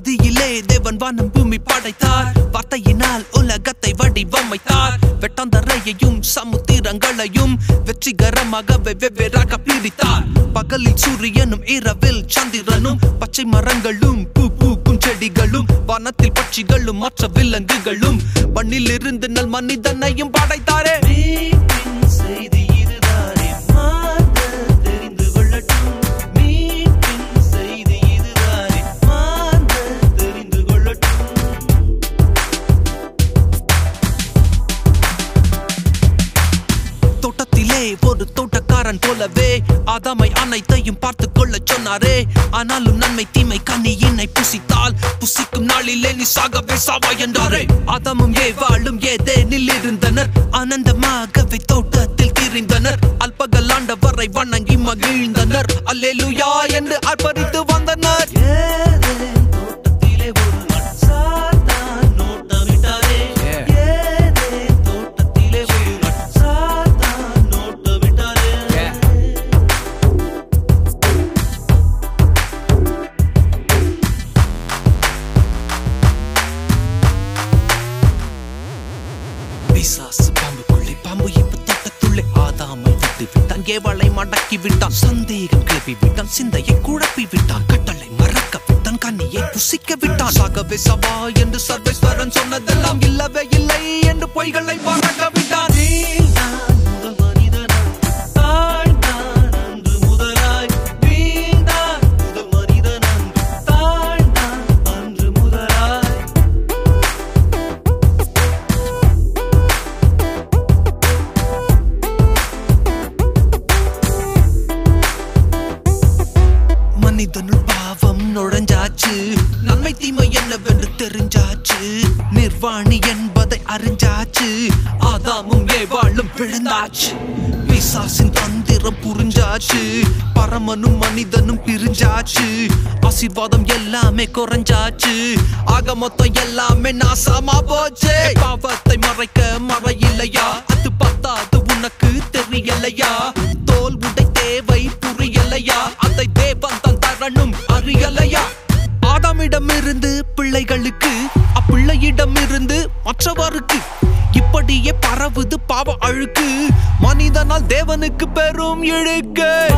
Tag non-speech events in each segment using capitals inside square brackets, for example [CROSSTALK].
ஆதியிலே தேவன் வானம் பூமி படைத்தார். வார்த்தையினால் உலகத்தை வடிவமைத்தார். வெட்டாந்தரையையும் சமுத்திரங்களையும் வெற்றிகரமாக வெவ்வேறாக பிரித்தார். பகலில் சூரியனும் இரவில் சந்திரனும் பச்சை மரங்களும் பூ பூக்கும் செடிகளும் வானத்தில் பட்சிகளும் மற்ற விலங்குகளும் மண்ணில் இருந்து நல் மனிதனையும் படைத்தாரே. தோட்டத்திலே ஒரு தோட்டக்காரன் போலவே. ஆதாமை அனைத்தையும் பார்த்து கொள்ள சொன்னாரே. ஆனாலும் நன்மை தீமை கனியினை புசித்தால் புசிக்கும் நாளிலே நீ சாகவே சாவா என்றாரே. ஆதாமும் ஏவாளும் ஏதேனில் இருந்தனர். ஆனந்தமாகவே தோட்டத்தில் திரிந்தனர். அல்பகல் ஆண்டவரை வணங்கி மகிழ்ந்தனர். அல்லேலுயா என்று ஆர்ப்பரித்து வந்தனர். ஏவலை மடக்கி விட்டான் சந்தேகம் கிளப்பி விட்டான் சிந்தையை குழப்பி விட்டான் கட்டளை மறக்க விட்டான் கண்ணியை புசிக்க விட்டான் சாகவே சபா என்று சர்வேஸ்வரன் சொன்னதெல்லாம் இல்லவே இல்லை என்று பொய்களை பாராட்ட விட்டான் நீதான் முதல் மனிதனாய், விழுந்தாச்சு பிசாசின் தந்திரம் புரிஞ்சாச்சு. பரமனும் மனிதனும் பிரிஞ்சாச்சு. ஆசிர்வாதம் எல்லாமே குறைஞ்சாச்சு. ஆக மொத்தம் எல்லாமே நாசமா போச்சு. பாவத்தை மறைக்க மழை இல்லையா அது பத்தாது உனக்கு தெரியலையா? தோல் உடை தேவை புரியலையா? அதை தேவன் தான் தரணும் அறியலையா? நம்மிடமிருந்து பிள்ளைகளுக்கு அப்பிள்ளையிடமிருந்து மற்றவருக்கு இப்படியே பரவுது பாவ அழுக்கு. மனிதனால் தேவனுக்கு பெரும் இழுக்கு.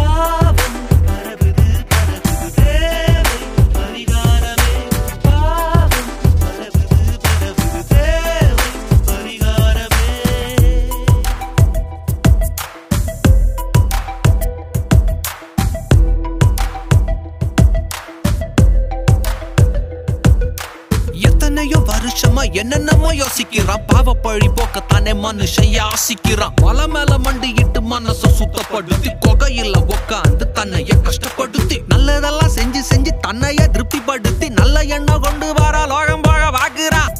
வருஷமா என்னென்னமோ யோசிக்கிறான். பாவ பழி போக்கத்தானே மனுஷன் யாசிக்கிறான். மலை மேல மண்டியிட்டு மனச சுத்தப்படுத்தி கொகையில உக்காந்து தன்னைய கஷ்டப்படுத்தி நல்லதெல்லாம் செஞ்சு செஞ்சு தன்னைய திருப்திப்படுத்தி நல்ல எண்ணம் கொண்டு வர லோகம் போக வாக்குறான்.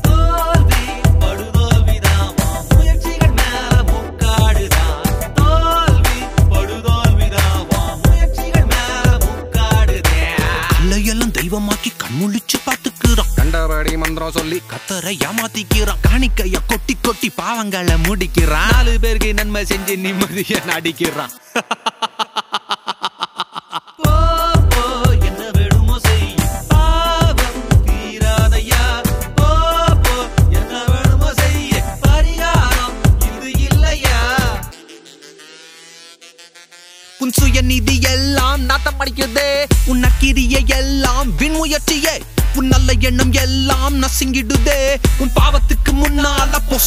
தெய்வமாக்கி கண்முழிச்சு பார்த்து கண்டபடி மந்திரம் சொல்லி கத்தரை ஏமாத்திக்கிறான். காணிக்கைய கொட்டி கொட்டி பாவங்களை முடிக்கிறான். நாலு பேருக்கு நன்மை செஞ்சு நிம்மதியை நடிக்கிறான். [LAUGHS]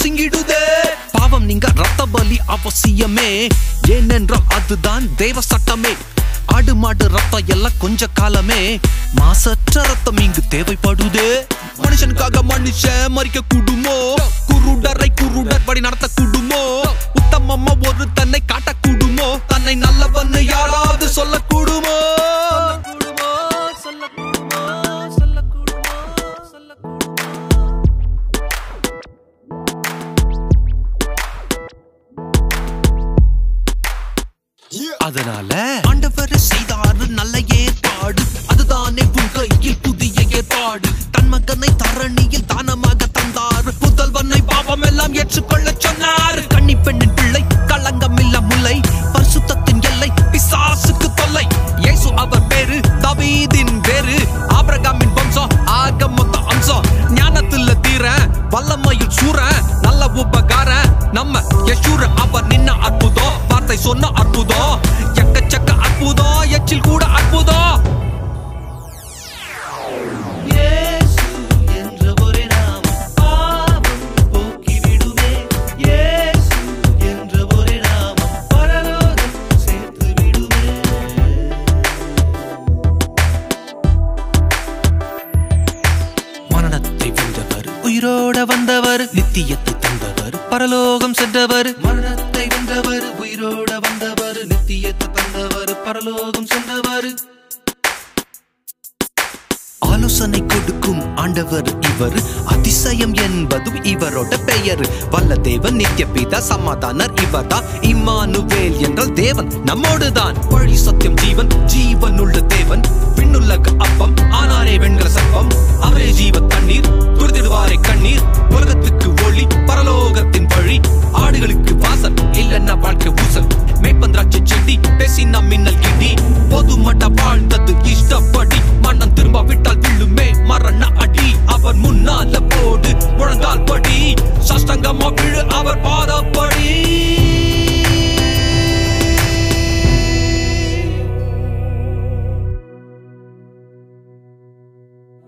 சிங்கிடுதே. பாவம் நீங்க ரத்த பலி அவசியமே. ஏனென்றால் அதுதான் தேவ சட்டமே. ஆடு மாடு ரத்தம் எல்லாம் கொஞ்ச காலமே. மாசற்ற ரத்தம் இங்கு தேவைப்படுதே. மனுஷனுக்காக மனுஷன் மறிக்க கூடுமோ குருடரை குருடர் படி நடத்த கூடுமோ உத்தமம்மா ஒரு தன்னை காட்ட கூடுமோ தன்னை நல்லவன்னு யாராவது சொல்ல அதனால உயிரோட வந்தவர். நித்தியத்தை தந்தவர். பரலோகம் சென்றவர். மரணத்தை வென்றவர். உயிரோட வந்தவர். நித்தியத்தை தந்தவர். பரலோகம் சென்றவர். யோசனை கொடுக்கும் ஆண்டவர் இவர். அதிசயம் என்பது இவரோட பெயர். வல்ல தேவன் நித்திய பிதா சமாதானர் இவர்தா இம்மானுவேல் என்றால் தேவன் நம்மோடுதான். வழி சத்தியம் ஜீவன் ஜீவன் உள்ள தேவன். விண்ணுலக அப்பம் ஆனாரே வெண்கல சர்ப்பம். அவரே ஜீவ தண்ணீர் துரிதிடுவாரே கண்ணீர். உலகத்துக்கு ஒளி பரலோகத்தின் வழி. ஆடுகளுக்கு வாசல் இல்லன்னா வாழ்க்கை ஊசல். மேய்ப்பந்திராட்சி செடி பேசினா மின்னல் கிடி பொதுமட்ட வாழ்ந்தது இஷ்டப்படி. திரும்ப விட்டால் விழுமே மரண அடி அவர் முன்னால போடு முழங்கால் படி சஷ்டங்கமா விழு அவர் பாதப்படி.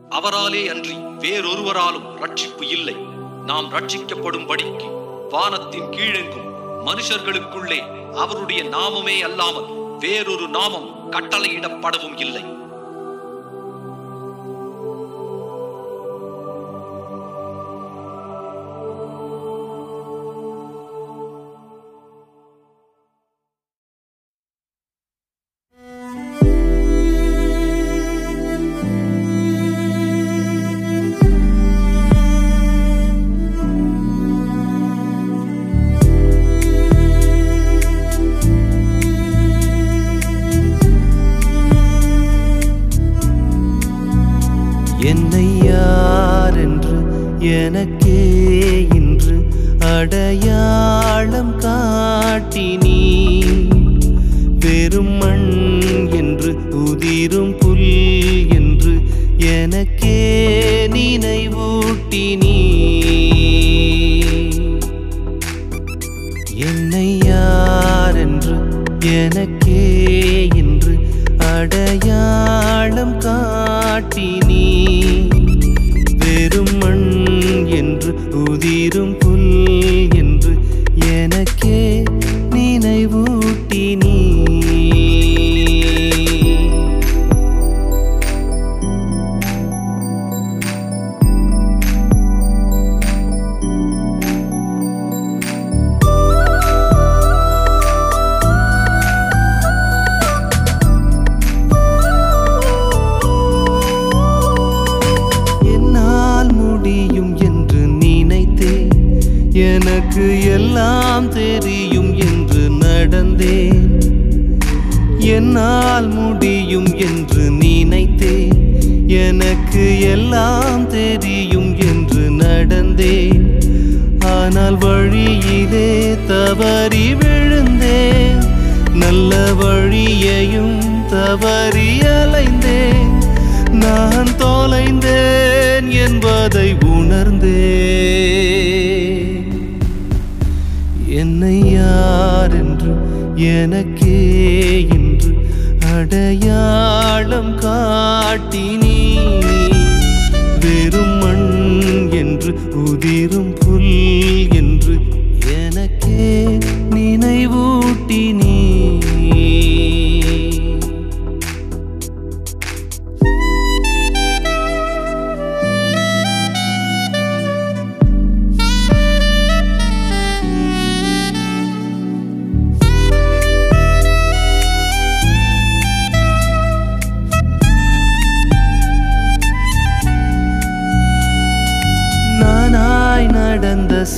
அவராலே அன்றி வேறொருவராலும் ரட்சிப்பு இல்லை. நாம் ரட்சிக்கப்படும்படிக்கு வானத்தின் கீழெங்கும் மனுஷர்களுக்குள்ளே அவருடைய நாமமே அல்லாமல் வேறொரு நாமம் கட்டளையிடப்படவும் இல்லை. மண் என்று உதிரும் புல் என்று எனக்கே நினைவூட்டி நீ என்னை யார் என்று எனக்கே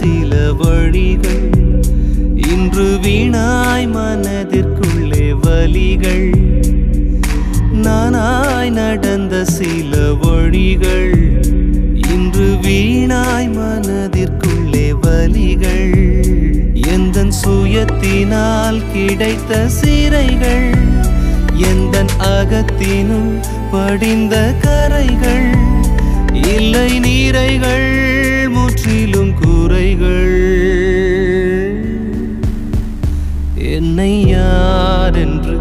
சில வழிகள். இன்று வீணாய் மனதிற்குள்ளே வலிகள். நானாய் நடந்த சில வழிகள். இன்று வீணாய் மனதிற்குள்ளே வலிகள். எந்த சுயத்தினால் கிடைத்த சிறைகள். எந்த அகத்தினும் படிந்த கரைகள். இல்லை நீரைகள். யாரென்று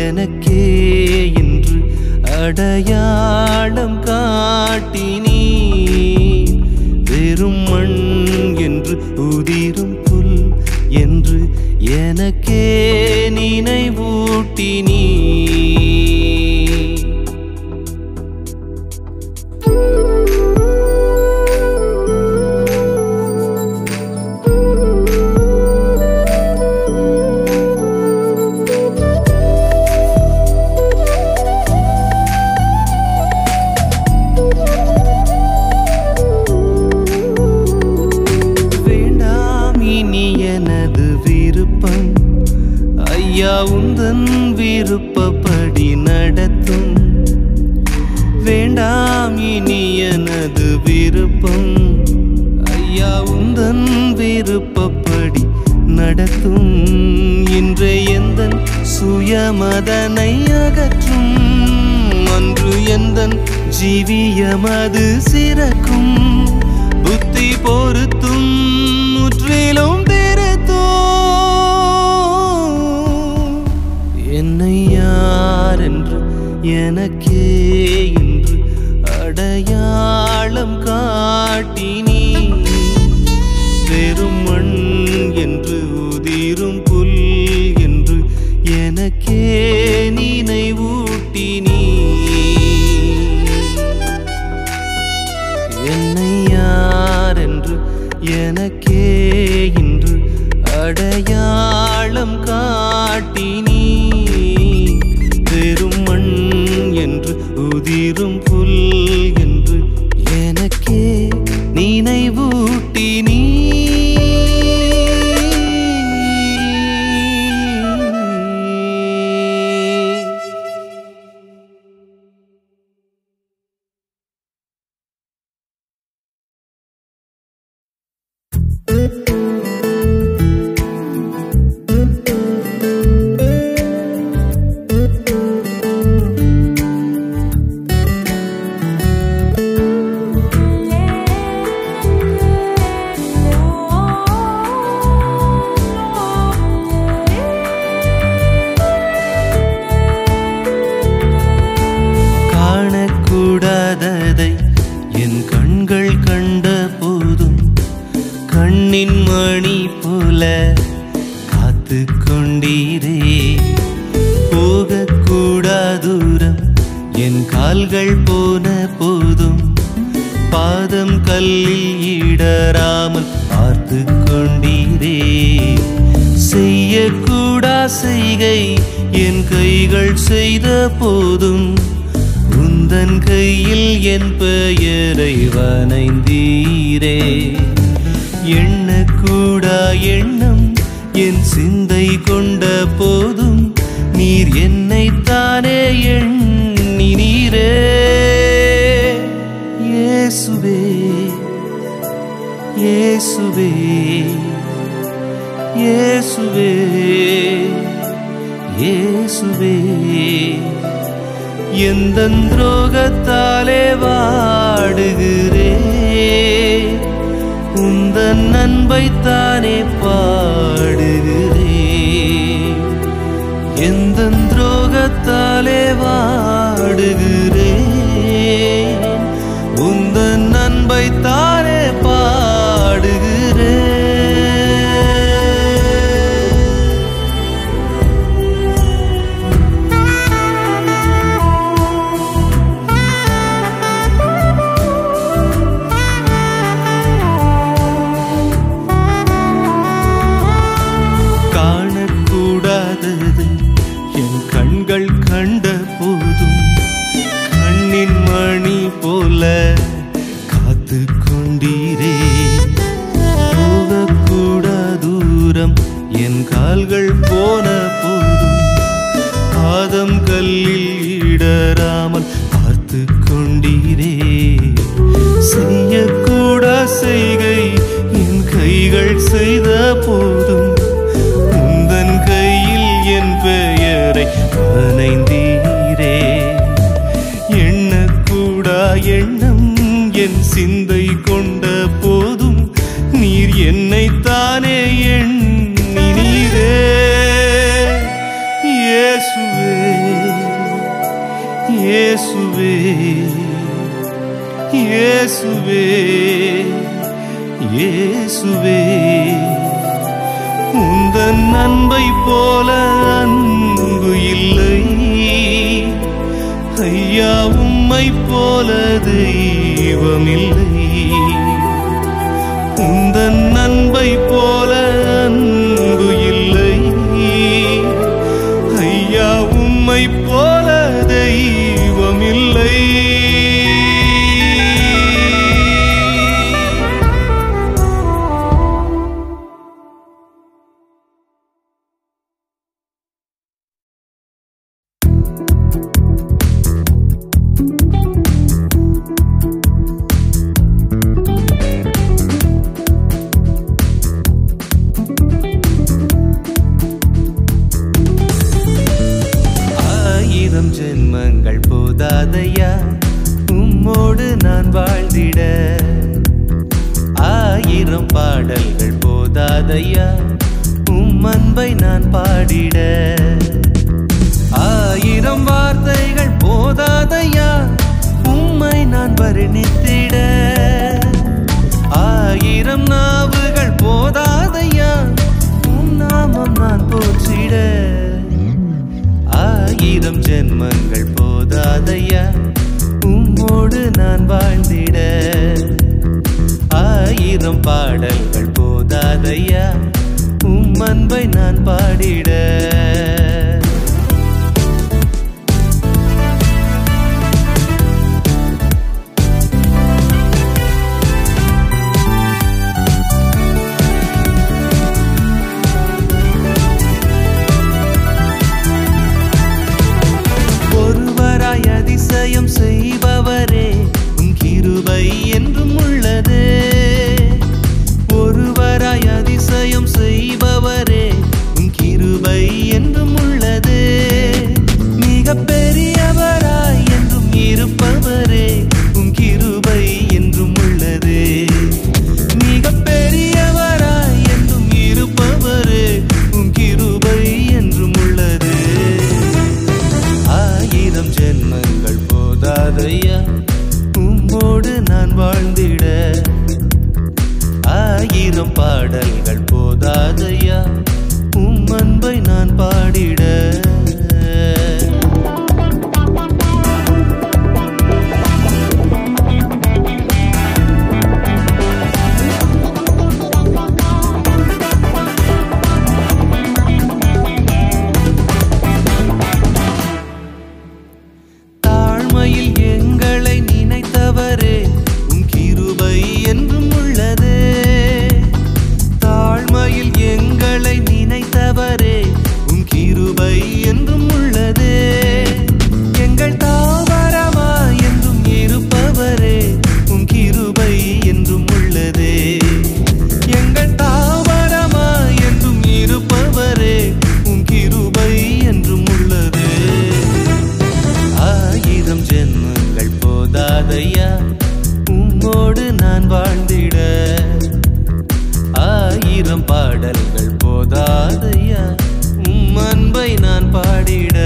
எனக்கே இன்று அடையாளம் காட்டினீ வெறும் மண் என்று உதிரும் புல் என்று எனக்கே நினைவூட்டினி ஜீவியமது சிறக்கும். புத்தி பொருத்தும் முற்றிலும் திருத்தோ என்னை யார் என்று எனக்கே செய்ய கூடா செய்கை என் கைகள் செய்த போதும் உந்தன் கையில் என் பெயரை வனைந்தீரே எண்ணக்கூடா எண்ணம் என் சிந்தை கொண்ட போதும் நீர் என்னைத்தானே எண்ண எந்தன் துரோகத்தாலே வாடுகிறே? உந்தன் அன்பைத்தானே பா சிந்தை கொண்ட போதும் நீர் என்னை தானே எண்ணினீரே. இயேசுவே இயேசுவே இயேசுவே இயேசுவே. உந்தன் அன்பை போல அன்பு இல்லை. ஐயா உம்மை போல தெய்வம். தெய்வமில்லை உந்தன் அன்பை போ ஆயிரம் பாடல்கள் போதாதையா? உம் அன்பை நான் பாடிட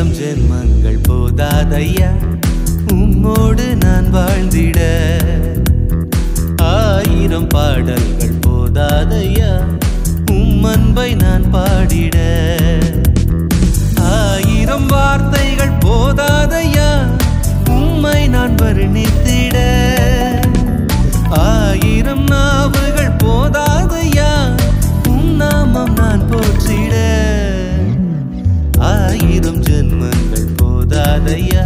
ஆயிரம் ஜென்மங்கள் போதாதையா? உம்மோடு நான் வாழ்ந்திட. ஆயிரம் பாடல்கள் போதாதையா? உம் அன்பை நான் பாடிட. ஆயிரம் வார்த்தைகள் போதாதையா? உம்மை நான் வருணித்திட. ஆயிரம் நாவு ஜென்மங்கள் போதாதையா?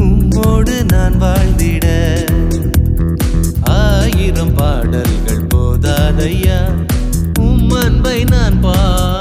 உம்மோடு நான் வாழ்ந்திட. ஆயிரம் பாடல்கள் போதாதையா? உம் அன்பை நான் பா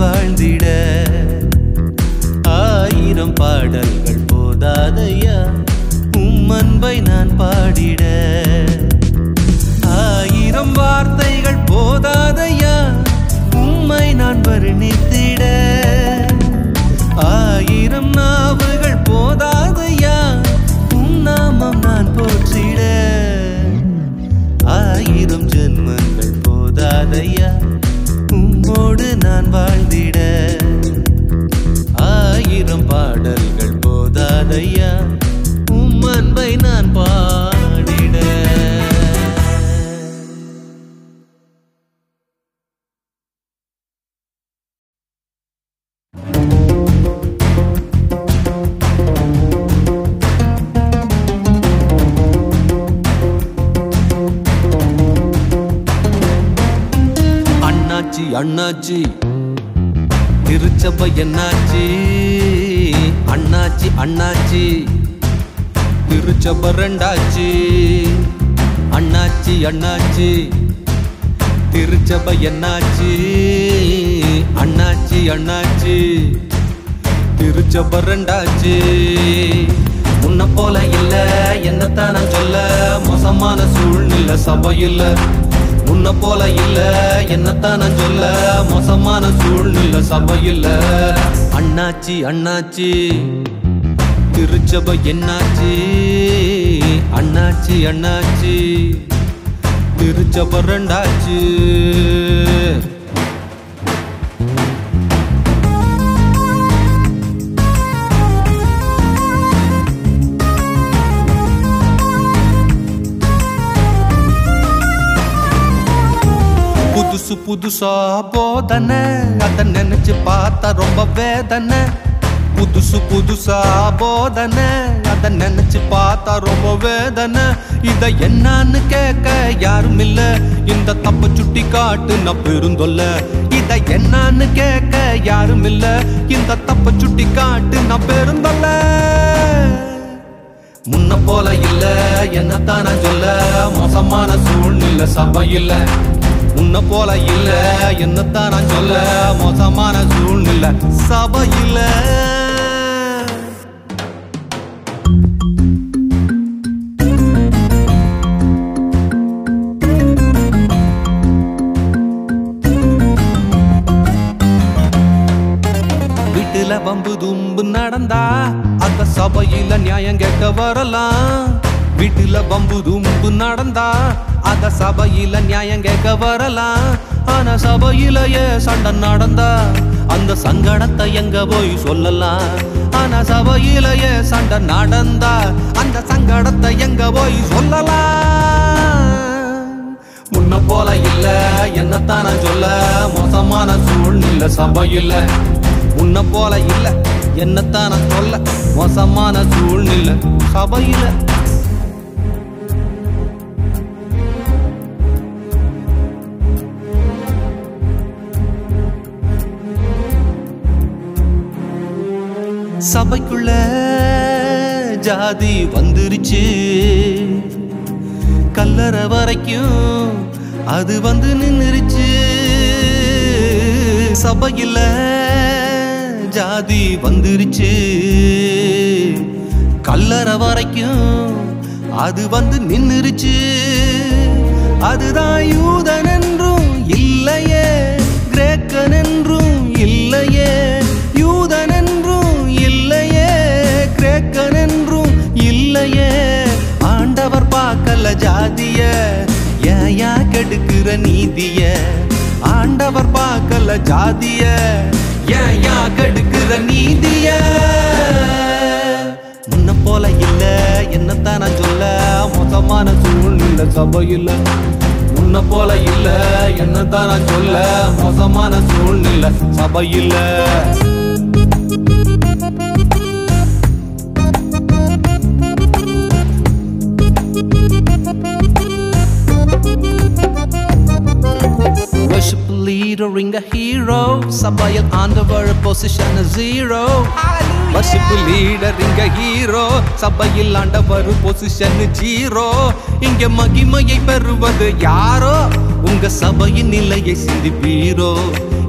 வாழ்ந்திட. ஆயிரம் பாடல்கள் போதாதையா? உம் அன்பை நான் பாடிட. ஆயிரம் வார்த்தைகள் போதாதையா? உம்மை நான் வருணித்திட. ஆயிரம் நாவுகள் போதாதையா? உம் நாமம் நான் போற்றிட. ஆயிரம் ஜென்மங்கள் போதாதையா? போதாதையா உம் அன்பை நான் பாடிட. அண்ணாச்சி அண்ணாச்சி திருச்சபை என்னாச்சி? அண்ணாச்சி அண்ணாச்சி. திருச்சபரண்டாச்சி அண்ணாச்சி அண்ணாச்சி. திருச்சப என்னாச்சி? அண்ணாச்சி அண்ணாச்சி. திருச்சபரண்டாச்சி உன்னை போல இல்ல என்னத்தான் நான் சொல்ல? மோசமான சூழ்நிலை சபையில் உன்னை போல இல்ல. என்னத்தான் நான் சொல்ல? மோசமான சூழ்நிலை சபையில். அண்ணாச்சி அண்ணாச்சி. திருச்சபை என்னாச்சி? அண்ணாச்சி அண்ணாச்சி. திருச்சபை ரெண்டாச்சு. புதுசு புதுசா போதனை. அத நினைச்சு பார்த்தா ரொம்ப வேதனை. புதுசு புதுசா போதனை. அத நினைச்சு பார்த்தா ரொம்ப வேதனை. இத என்னன்னு கேட்க யாரும் இல்ல. இந்த தப்ப சுட்டி காட்டு நான் பெருந்தொல்ல. இத என்னன்னு கேட்க யாரும் இல்ல. இந்த தப்ப சுட்டி காட்டு நான் பெருந்தொல்ல. முன்ன போல இல்ல என்னத்தான் சொல்ல. மோசமான சூழ்நிலை சபையில் முன்ன போல இல்ல. என்னத்தான் நான் சொல்ல? மோசமான சூழ்நிலை. சபையில். வீட்டுல வம்பு தும்பு நடந்தா அந்த சபையில நியாயம் கேட்க வரலாம். வீட்டுல பம்பு தும்பு நடந்தா அந்த சபையில நியாயம் கேட்க வரலாம். ஆனா சபையிலேயே சண்டை நடந்தா அந்த சங்கடத்தை எங்க போய் சொல்லலாம்? ஆனா சபையிலேயே சண்டை நடந்தா அந்த சங்கடத்தை எங்க போய் சொல்லலாம்? முன்ன போல இல்ல என்னத்தான சொல்ல? மோசமான சூழ்நிலை சபையில். முன்ன போல இல்ல என்னத்தான சொல்ல? மோசமான சூழ்நிலை சபையில். சபைக்குள்ள ஜாதி வந்துருச்சு. கல்லறை வரைக்கும் அது வந்து நின்னுருச்சு சபையில் ஜாதி வந்துருச்சு. கல்லறை வரைக்கும் அது வந்து நின்னுருச்சு அதுதான் யூதன் என்றும் இல்லையே கிரேக்கன் என்றும் இல்லையே. ஜாதிய ஏயா கெடுக்கிற நீதிய. ஆண்டவர் பார்க்கல ஜாதிய ஏயா கெடுக்கிற நீதிய. முன்ன போல இல்ல என்னத்தான் நான் சொல்ல? மோசமான சூழ்நிலை சபையில். முன்ன போல இல்ல என்னத்தான் நான் சொல்ல? மோசமான சூழ்நிலை சபையில். Leader ring a hero. சபையில் ஆண்டவர் பொசிஷன் ஜீரோ வர்ஷிப்பு லீடர் இங்க ஹீரோ சபையில் ஆண்டவர் பொசிஷன் ஜீரோ இங்க மகிமையை பெறுவது யாரோ? உங்க சபையின் நிலையை சிந்திப்பீரோ?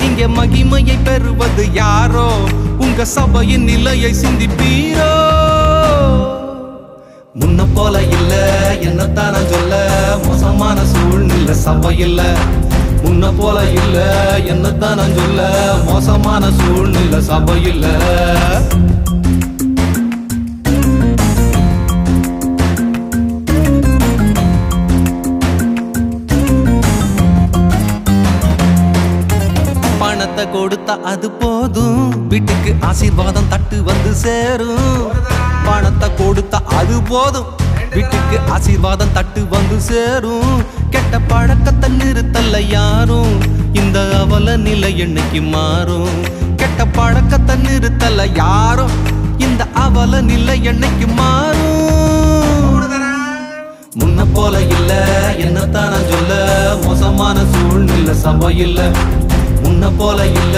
இங்க மகிமையை பெறுவது யாரோ? உங்க சபையின் நிலையை சிந்திப்பீரோ? முன்ன போல இல்ல என்னத்தான் சொல்ல மோசமான சூழ்நிலை சபையில். உன்னை போல இல்ல என்னத்தான் நான் சொல்ல? மோசமான சூழ்நிலை சபையில். பணத்தை கொடுத்தா அது போதும். வீட்டுக்கு ஆசீர்வாதம் தட்டு வந்து சேரும். பணத்தை கொடுத்தா அது போதும். வீட்டுக்கு ஆசீர்வாதம் தட்டு வந்து சேரும். கெட்ட பழக்கத்தை நிறுத்தல்ல யாரும்? இந்த அவல நிலை என்னைக்கு மாறும்? கெட்ட பழக்கத்தை நிறுத்தல்ல யாரும்? இந்த அவல நிலை என்னைக்கு மாறும்? முன்ன போல இல்ல என்னத்தான் சொல்ல? மோசமான சூழ்நிலை சபையில் முன்ன போல இல்ல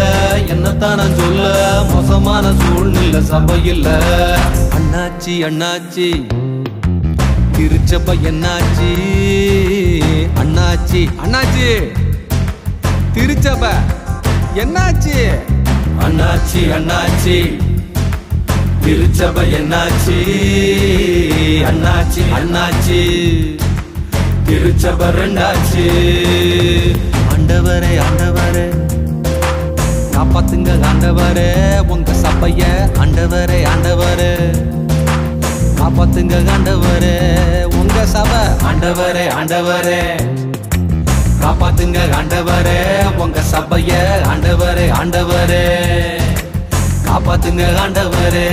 என்னத்தான் சொல்ல? மோசமான சூழ்நிலை சபையில் அண்ணாச்சி அண்ணாச்சி. திருச்சபை என்னாச்சி? அண்ணாச்சி அண்ணாச்சி. திருச்சபை என்னாச்சு? அண்ணாச்சி அண்ணாச்சி. திருச்சபை என்னாச்சு? அண்ணாச்சி அண்ணாச்சி. திருச்சபை ரெண்டாச்சு. ஆண்டவரே ஆண்டவரே. காப்பாத்துங்க ஆண்டவரே. உங்க சபைய ஆண்டவரே ஆண்டவரே. காப்பாத்துங்க ஆண்டவரே உங்க சபை ஆண்டவரே ஆண்டவரே. காப்பாத்துங்க ஆண்டவரே உங்க சபைய ஆண்டவரே ஆண்டவரே. காப்பாத்துங்க ஆண்டவரே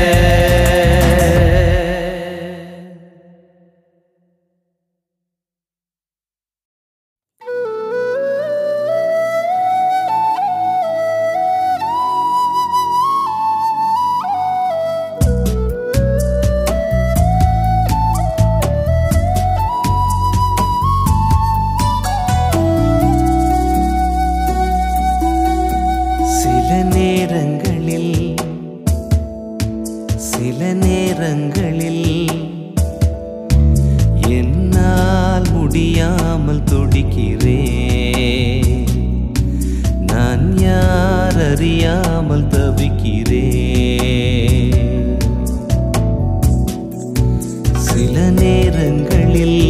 சில நேரங்களில்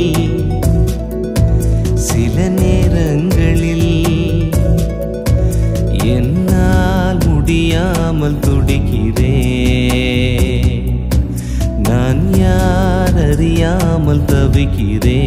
சில நேரங்களில் என்னால் முடியாமல் துடிக்கிறேன். நான் யார் அறியாமல் தவிக்கிறேன்.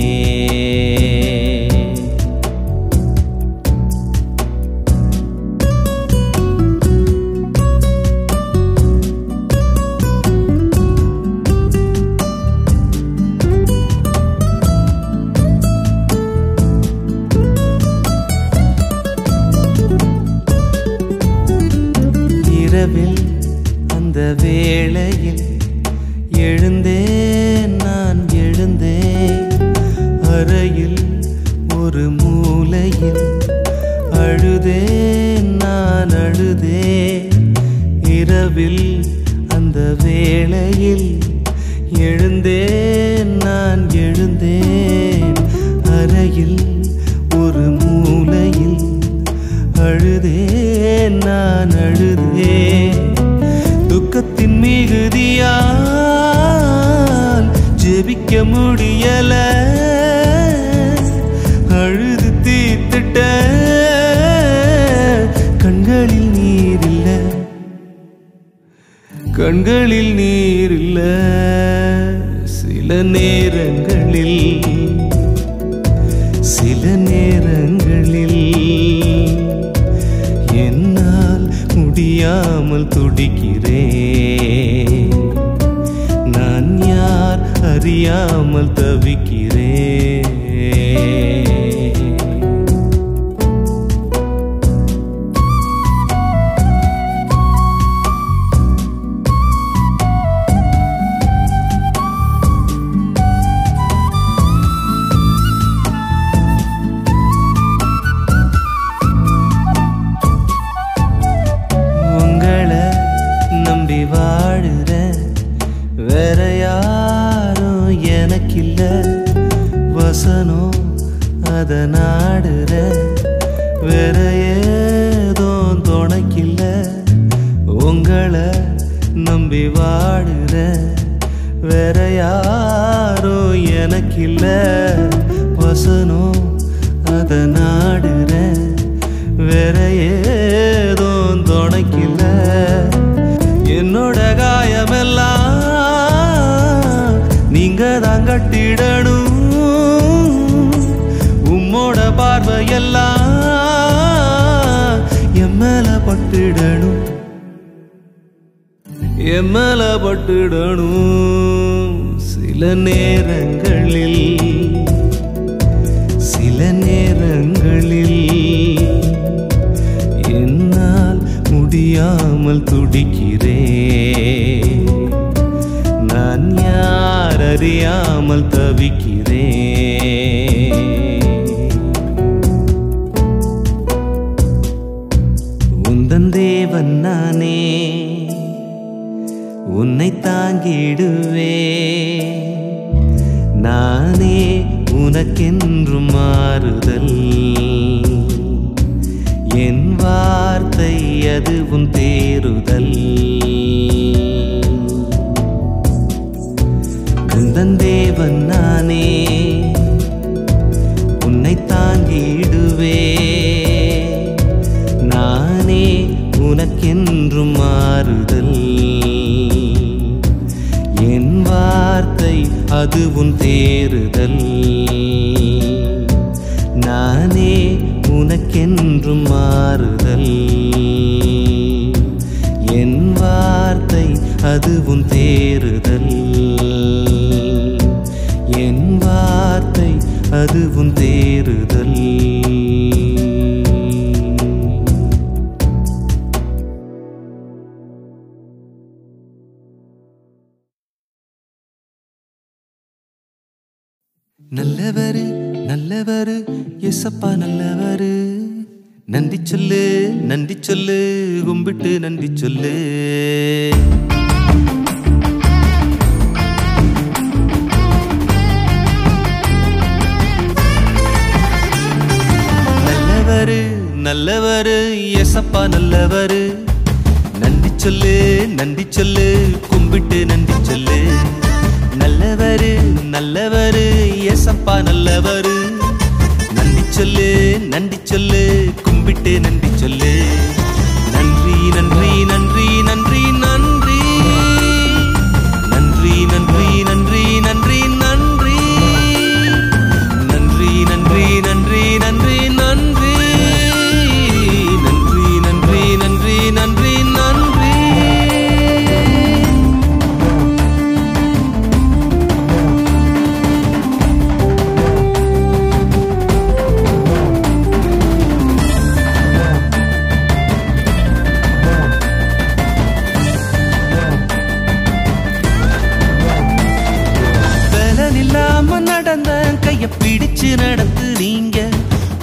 நடந்த பிடிச்சு நடத்து நீங்க.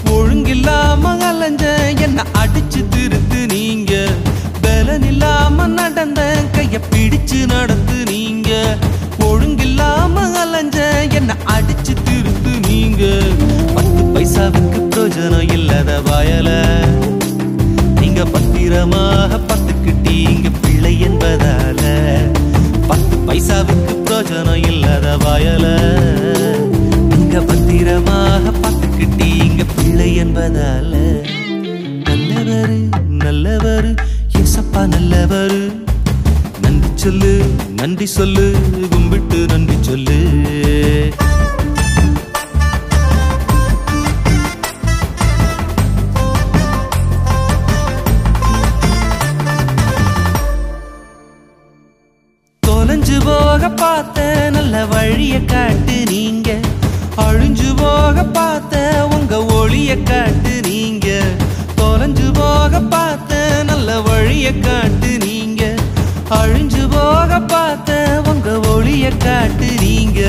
ஒழுங்கில்லாம அலைஞ்ச என்ன அடிச்சு திருத்து நீங்க. பலன் இல்லாம நடந்த கைய பிடிச்சு நடத்து நீங்க. ஒழுங்கில்லாம அலைஞ்ச என்ன அடிச்சு திருத்து நீங்க. பத்து பைசாவுக்கு பிரயோஜனம் இல்லாத வயல. நீங்க பத்திரமாக பார்த்துக்கிட்டீங்க பிள்ளை என்பதால. பத்து பைசாவுக்கு பிரயோஜனம் இல்லாத வயல. நீங்க பார்த்துக்கிட்டீங்க பிள்ளை என்பதால. நல்லவரு நல்லவரு ஏசப்பா நல்லவரு. நன்றி சொல்லு நன்றி சொல்லு கும்பிட்டு நன்றி சொல்லு. காட்டுறீங்க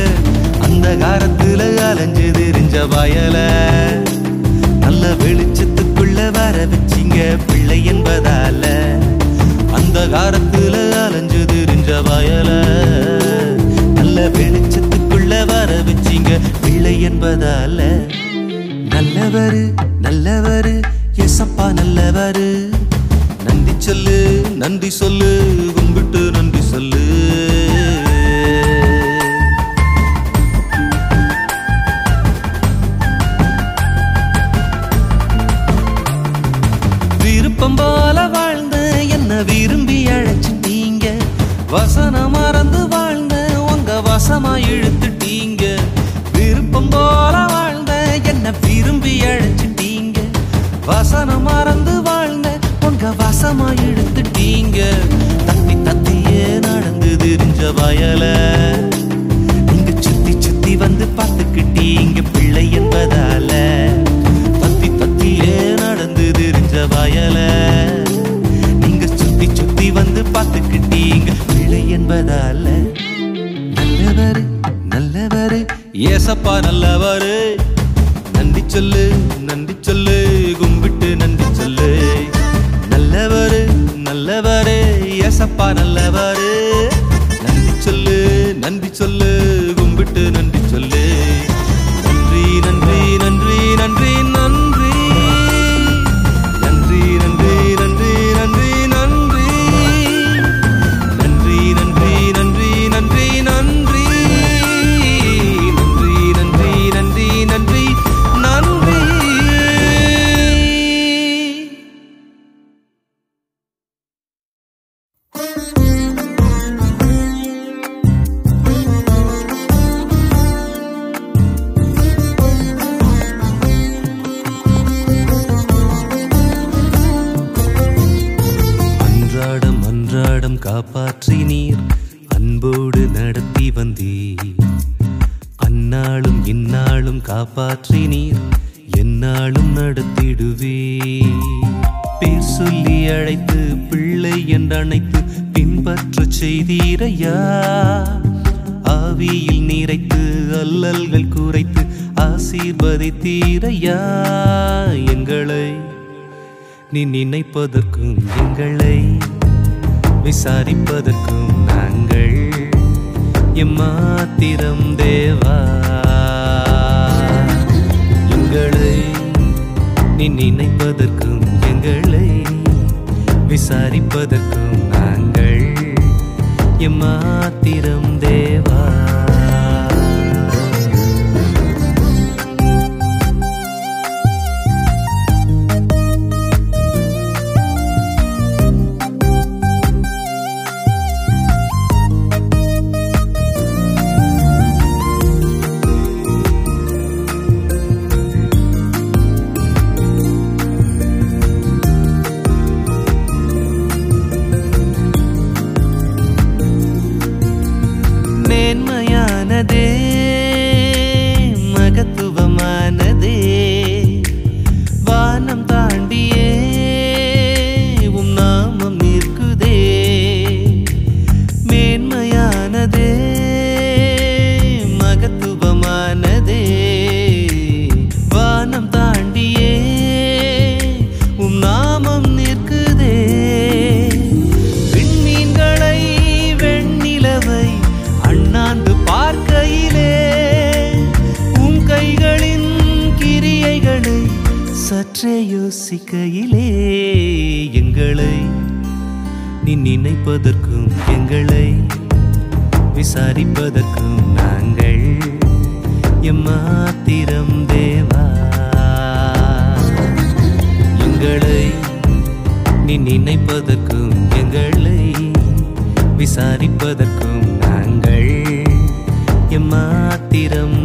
அந்த காரத்துல அலைஞ்சு தெரிஞ்ச வயல. நல்ல வெளிச்சத்துக்குள்ள வர வச்சிங்க பிள்ளை என்பதால. அந்த காரத்துல அலைஞ்சு தெரிஞ்ச வயல. நல்ல வெளிச்சத்துக்குள்ள வர வச்சிங்க பிள்ளை என்பதால. நல்லவரு நல்லவரு எசப்பா நல்லவரு. நன்றி சொல்லு நன்றி சொல்லு கும்பிட்டு நன்றி சொல்லு. வசனம் மறந்து வாழ்ந்த உங்க வசமா இழுத்துட்டீங்க. விருப்பம் போல வாழ்ந்த என்ன விரும்பி அழைச்சிட்டீங்க. வசனம் மறந்து வாழ்ந்த உங்க வசமா இழுத்துட்டீங்க. தத்தி தத்தியே நடந்து தெரிஞ்ச வயல. நீங்க சுத்தி சுத்தி வந்து பார்த்துக்கிட்டீங்க பிள்ளை என்பதால. தத்தி தத்தியே நடந்து தெரிஞ்ச வயல. நீங்க சுத்தி சுத்தி வந்து பார்த்துக்கிட்டீங்க. இல்லை என்பதால நல்லவரு நல்லவரு. ஏசப்பா நல்லவரு. நன்றி சொல்லு நன்றி சொல்லு. கும்பிட்டு நன்றி சொல்லு. நல்லவரு நல்லவரு. ஏசப்பா நல்லவர். ஆவியில் நிறைத்து அல்லல்கள் குறைத்து ஆசீர்வதித்தீரையா எங்களை. நீ நினைப்பதற்கும் எங்களை விசாரிப்பதற்கும் நாங்கள். எம்மாத்திரம் தேவா எங்களை. நீ நினைப்பதற்கும் எங்களை விசாரிப்பதற்கும் நாங்கள். எம்மாத்திரம் தேவா. நினைப்பதற்கும் எங்களை விசாரிப்பதற்கும் நாங்கள் எம்மாத்திரம்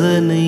हसन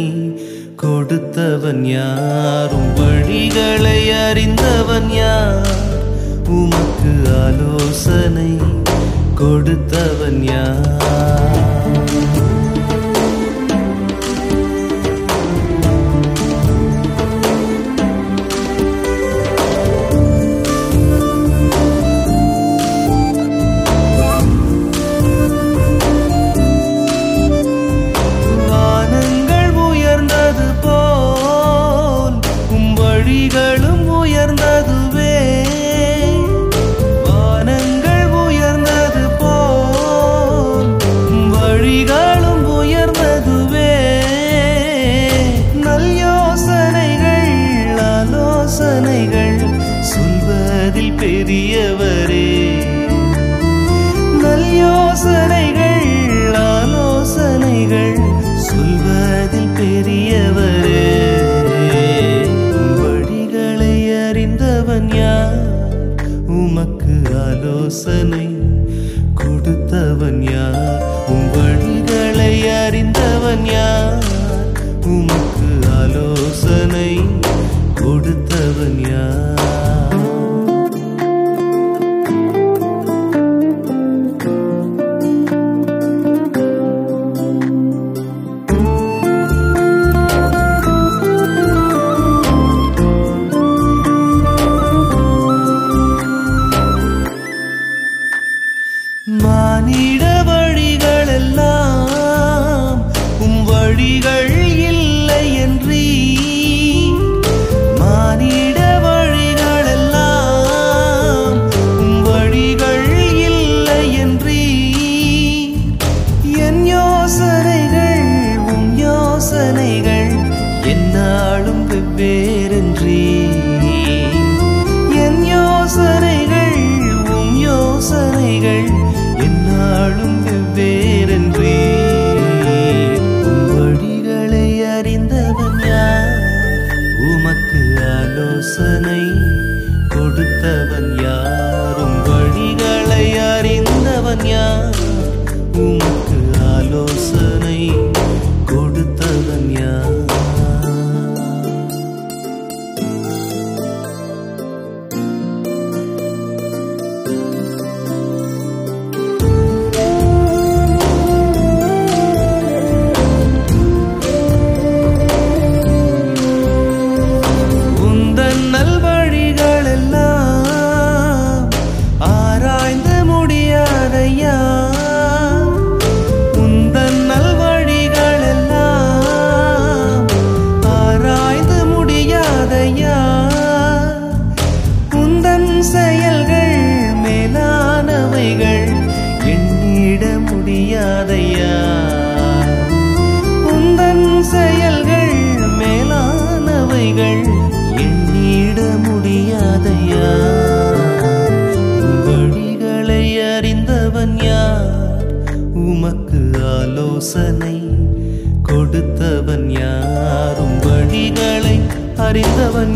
அறிந்தவன்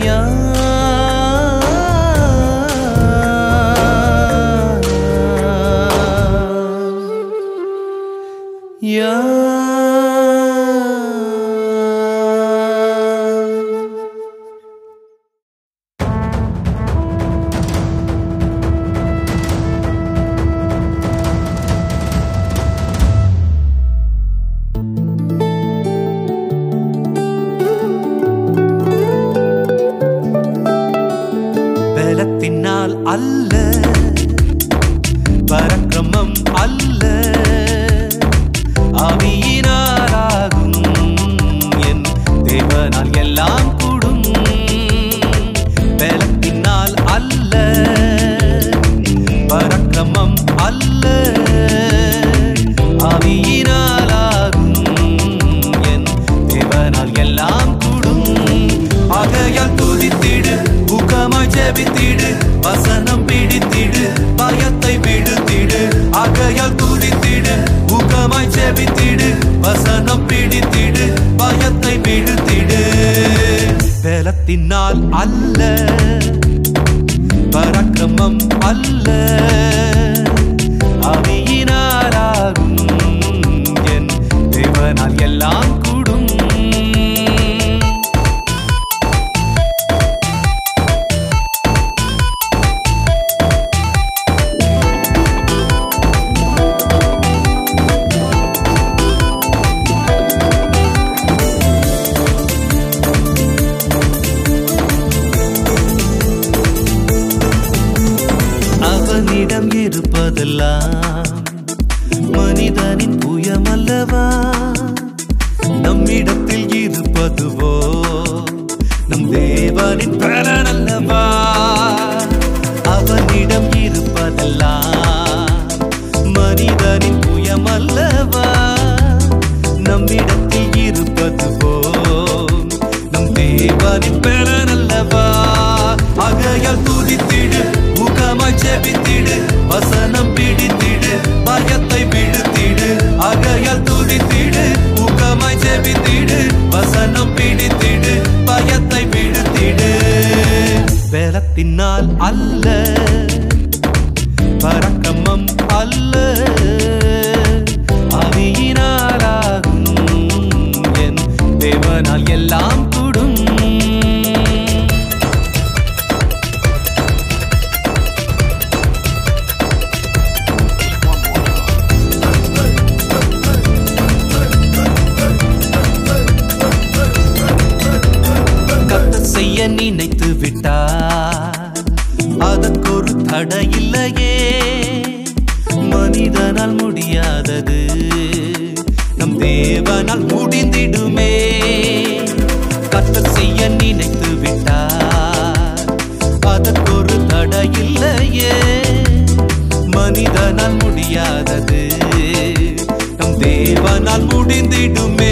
மனிதனால் முடியாதது. நம் தேவனால் முடிந்திடுமே.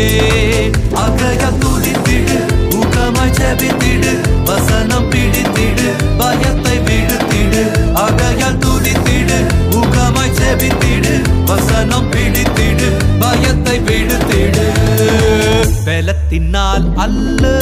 அகக துதித்திடு முகம ஜபித்திடு வசனம் பிடித்திடு பயத்தை விழுத்திடு அகக துதித்திடு முகம ஜபித்திடு வசனம் பிடித்திடு பயத்தை விழுத்திடு பலத்தினால் அல்ல